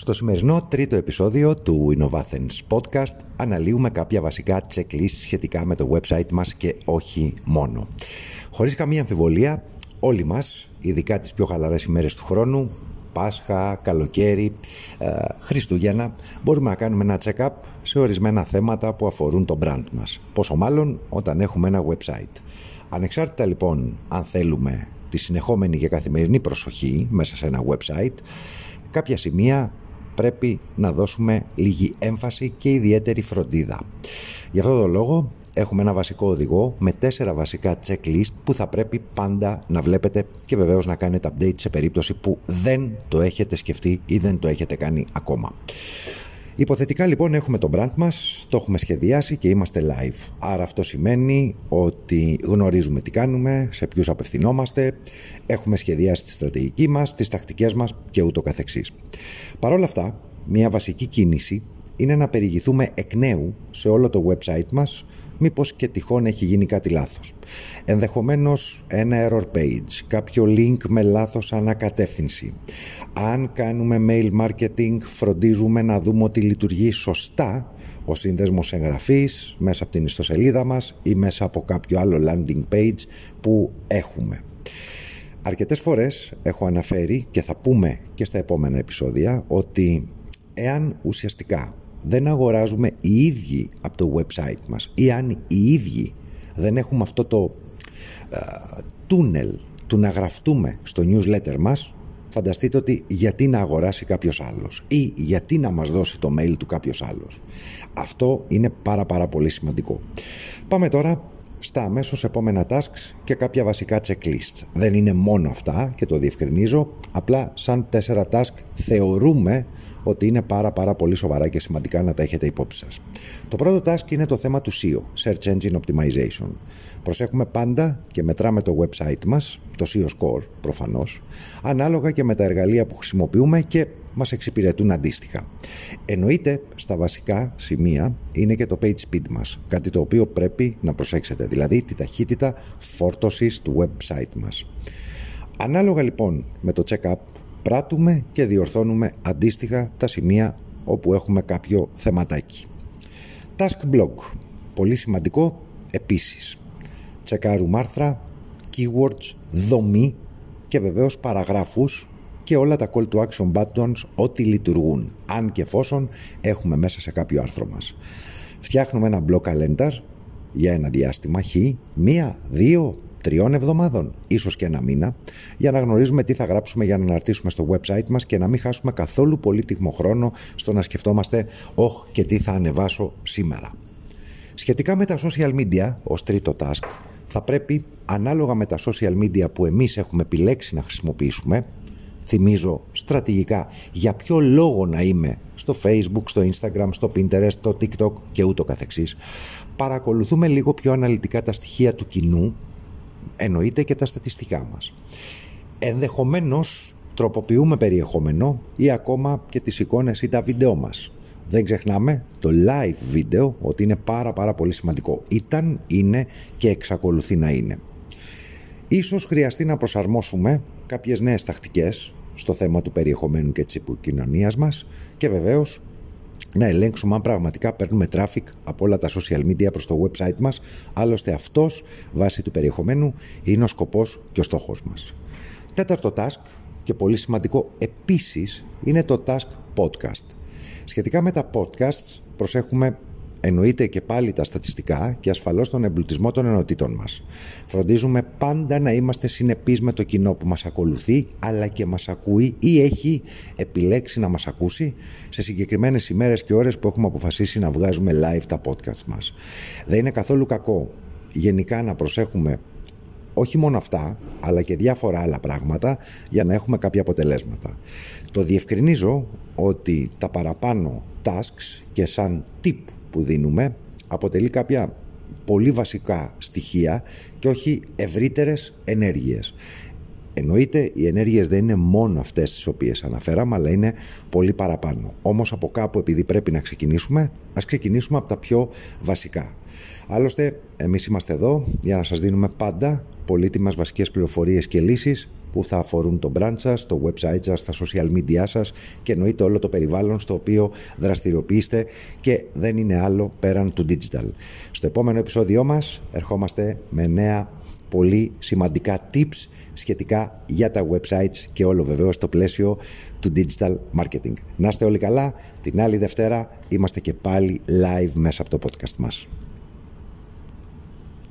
Στο σημερινό τρίτο επεισόδιο του Innovathens Podcast αναλύουμε κάποια βασικά checklist σχετικά με το website μας και όχι μόνο. Χωρίς καμία αμφιβολία, όλοι μας, ειδικά τις πιο χαλαρές ημέρες του χρόνου, Πάσχα, καλοκαίρι, ε, Χριστούγεννα, μπορούμε να κάνουμε ένα check-up σε ορισμένα θέματα που αφορούν το brand μας. Πόσο μάλλον όταν έχουμε ένα website. Ανεξάρτητα λοιπόν αν θέλουμε τη συνεχόμενη και καθημερινή προσοχή μέσα σε ένα website, κάποια σημεία πρέπει να δώσουμε λίγη έμφαση και ιδιαίτερη φροντίδα. Γι' αυτό τον λόγο έχουμε ένα βασικό οδηγό με τέσσερα βασικά checklist που θα πρέπει πάντα να βλέπετε και βεβαίως να κάνετε update σε περίπτωση που δεν το έχετε σκεφτεί ή δεν το έχετε κάνει ακόμα. Υποθετικά λοιπόν έχουμε το brand μας, το έχουμε σχεδιάσει και είμαστε live. Άρα αυτό σημαίνει ότι γνωρίζουμε τι κάνουμε, σε ποιους απευθυνόμαστε, έχουμε σχεδιάσει τη στρατηγική μας, τις τακτικές μας και ούτω καθεξής. Παρ' όλα αυτά, μια βασική κίνηση είναι να περιηγηθούμε εκ νέου σε όλο το website μας μήπως και τυχόν έχει γίνει κάτι λάθος. Ενδεχομένως ένα error page, κάποιο link με λάθος ανακατεύθυνση. Αν κάνουμε mail marketing φροντίζουμε να δούμε ότι λειτουργεί σωστά ο σύνδεσμος εγγραφής μέσα από την ιστοσελίδα μας ή μέσα από κάποιο άλλο landing page που έχουμε. Αρκετές φορές έχω αναφέρει και θα πούμε και στα επόμενα επεισόδια ότι εάν ουσιαστικά δεν αγοράζουμε οι ίδιοι από το website μας ή αν οι ίδιοι δεν έχουμε αυτό το τούνελ του να γραφτούμε στο newsletter μας φανταστείτε ότι γιατί να αγοράσει κάποιος άλλος ή γιατί να μας δώσει το mail του κάποιος άλλος. Αυτό είναι πάρα πάρα πολύ σημαντικό. Πάμε τώρα στα αμέσως επόμενα tasks και κάποια βασικά checklists. Δεν είναι μόνο αυτά και το διευκρινίζω, απλά σαν τέσσερα task θεωρούμε ότι είναι πάρα πάρα πολύ σοβαρά και σημαντικά να τα έχετε υπόψη σας. Το πρώτο task είναι το θέμα του SEO, Search Engine Optimization. Προσέχουμε πάντα και μετράμε το website μας, το SEO Score προφανώς, ανάλογα και με τα εργαλεία που χρησιμοποιούμε και μας εξυπηρετούν αντίστοιχα. Εννοείται στα βασικά σημεία είναι και το page speed μας, κάτι το οποίο πρέπει να προσέξετε, δηλαδή τη ταχύτητα φόρτωσης του website μας. Ανάλογα λοιπόν με το check-up πράττουμε και διορθώνουμε αντίστοιχα τα σημεία όπου έχουμε κάποιο θεματάκι. Task blog. Πολύ σημαντικό επίσης. Τσεκάρουμε άρθρα, keywords, δομή και βεβαίως παραγράφους και όλα τα call to action buttons ό,τι λειτουργούν, αν και εφόσον έχουμε μέσα σε κάποιο άρθρο μας. Φτιάχνουμε ένα blog calendar για ένα διάστημα χ, μία, δύο, τριών εβδομάδων, ίσως και ένα μήνα, για να γνωρίζουμε τι θα γράψουμε για να αναρτήσουμε στο website μας και να μην χάσουμε καθόλου πολύτιμο χρόνο στο να σκεφτόμαστε «Ωχ, και τι θα ανεβάσω σήμερα». Σχετικά με τα social media, ως τρίτο task, θα πρέπει ανάλογα με τα social media που εμείς έχουμε επιλέξει να χρησιμοποιήσουμε, θυμίζω στρατηγικά για ποιο λόγο να είμαι στο facebook, στο instagram, στο pinterest, στο tiktok και ούτω καθεξής, παρακολουθούμε λίγο πιο αναλυτικά τα στοιχεία του κοινού εννοείται και τα στατιστικά μας. Ενδεχομένως τροποποιούμε περιεχόμενο ή ακόμα και τις εικόνες ή τα βίντεό μας. Δεν ξεχνάμε το live βίντεο ότι είναι πάρα πάρα πολύ σημαντικό. Ήταν, είναι και εξακολουθεί να είναι. Ίσως χρειαστεί να προσαρμόσουμε κάποιες νέες τακτικές στο θέμα του περιεχομένου και της επικοινωνίας μας και βεβαίως να ελέγξουμε αν πραγματικά παίρνουμε traffic από όλα τα social media προς το website μας. Άλλωστε αυτός, βάσει του περιεχομένου, είναι ο σκοπός και ο στόχος μας. Τέταρτο task και πολύ σημαντικό επίσης είναι το task podcast. Σχετικά με τα podcasts προσέχουμε Εννοείται και πάλι τα στατιστικά και ασφαλώς τον εμπλουτισμό των ενωτήτων μας. Φροντίζουμε πάντα να είμαστε συνεπείς με το κοινό που μας ακολουθεί αλλά και μας ακούει ή έχει επιλέξει να μας ακούσει σε συγκεκριμένες ημέρες και ώρες που έχουμε αποφασίσει να βγάζουμε live τα podcast μας. Δεν είναι καθόλου κακό γενικά να προσέχουμε όχι μόνο αυτά, αλλά και διάφορα άλλα πράγματα για να έχουμε κάποια αποτελέσματα. Το διευκρινίζω ότι τα παραπάνω tasks και σαν tip που δίνουμε αποτελεί κάποια πολύ βασικά στοιχεία και όχι ευρύτερες ενέργειες. Εννοείται οι ενέργειες δεν είναι μόνο αυτές τις οποίες αναφέραμε αλλά είναι πολύ παραπάνω. Όμως από κάπου επειδή πρέπει να ξεκινήσουμε ας ξεκινήσουμε από τα πιο βασικά. Άλλωστε εμείς είμαστε εδώ για να σας δίνουμε πάντα πολύτιμες βασικές πληροφορίες και λύσεις που θα αφορούν το brand σας, το website σας, τα social media σας και εννοείται όλο το περιβάλλον στο οποίο δραστηριοποιείστε και δεν είναι άλλο πέραν του digital. Στο επόμενο επεισόδιό μας ερχόμαστε με νέα πολύ σημαντικά tips σχετικά για τα websites και όλο βεβαίως στο πλαίσιο του digital marketing. Να είστε όλοι καλά, την άλλη Δευτέρα είμαστε και πάλι live μέσα από το podcast μας.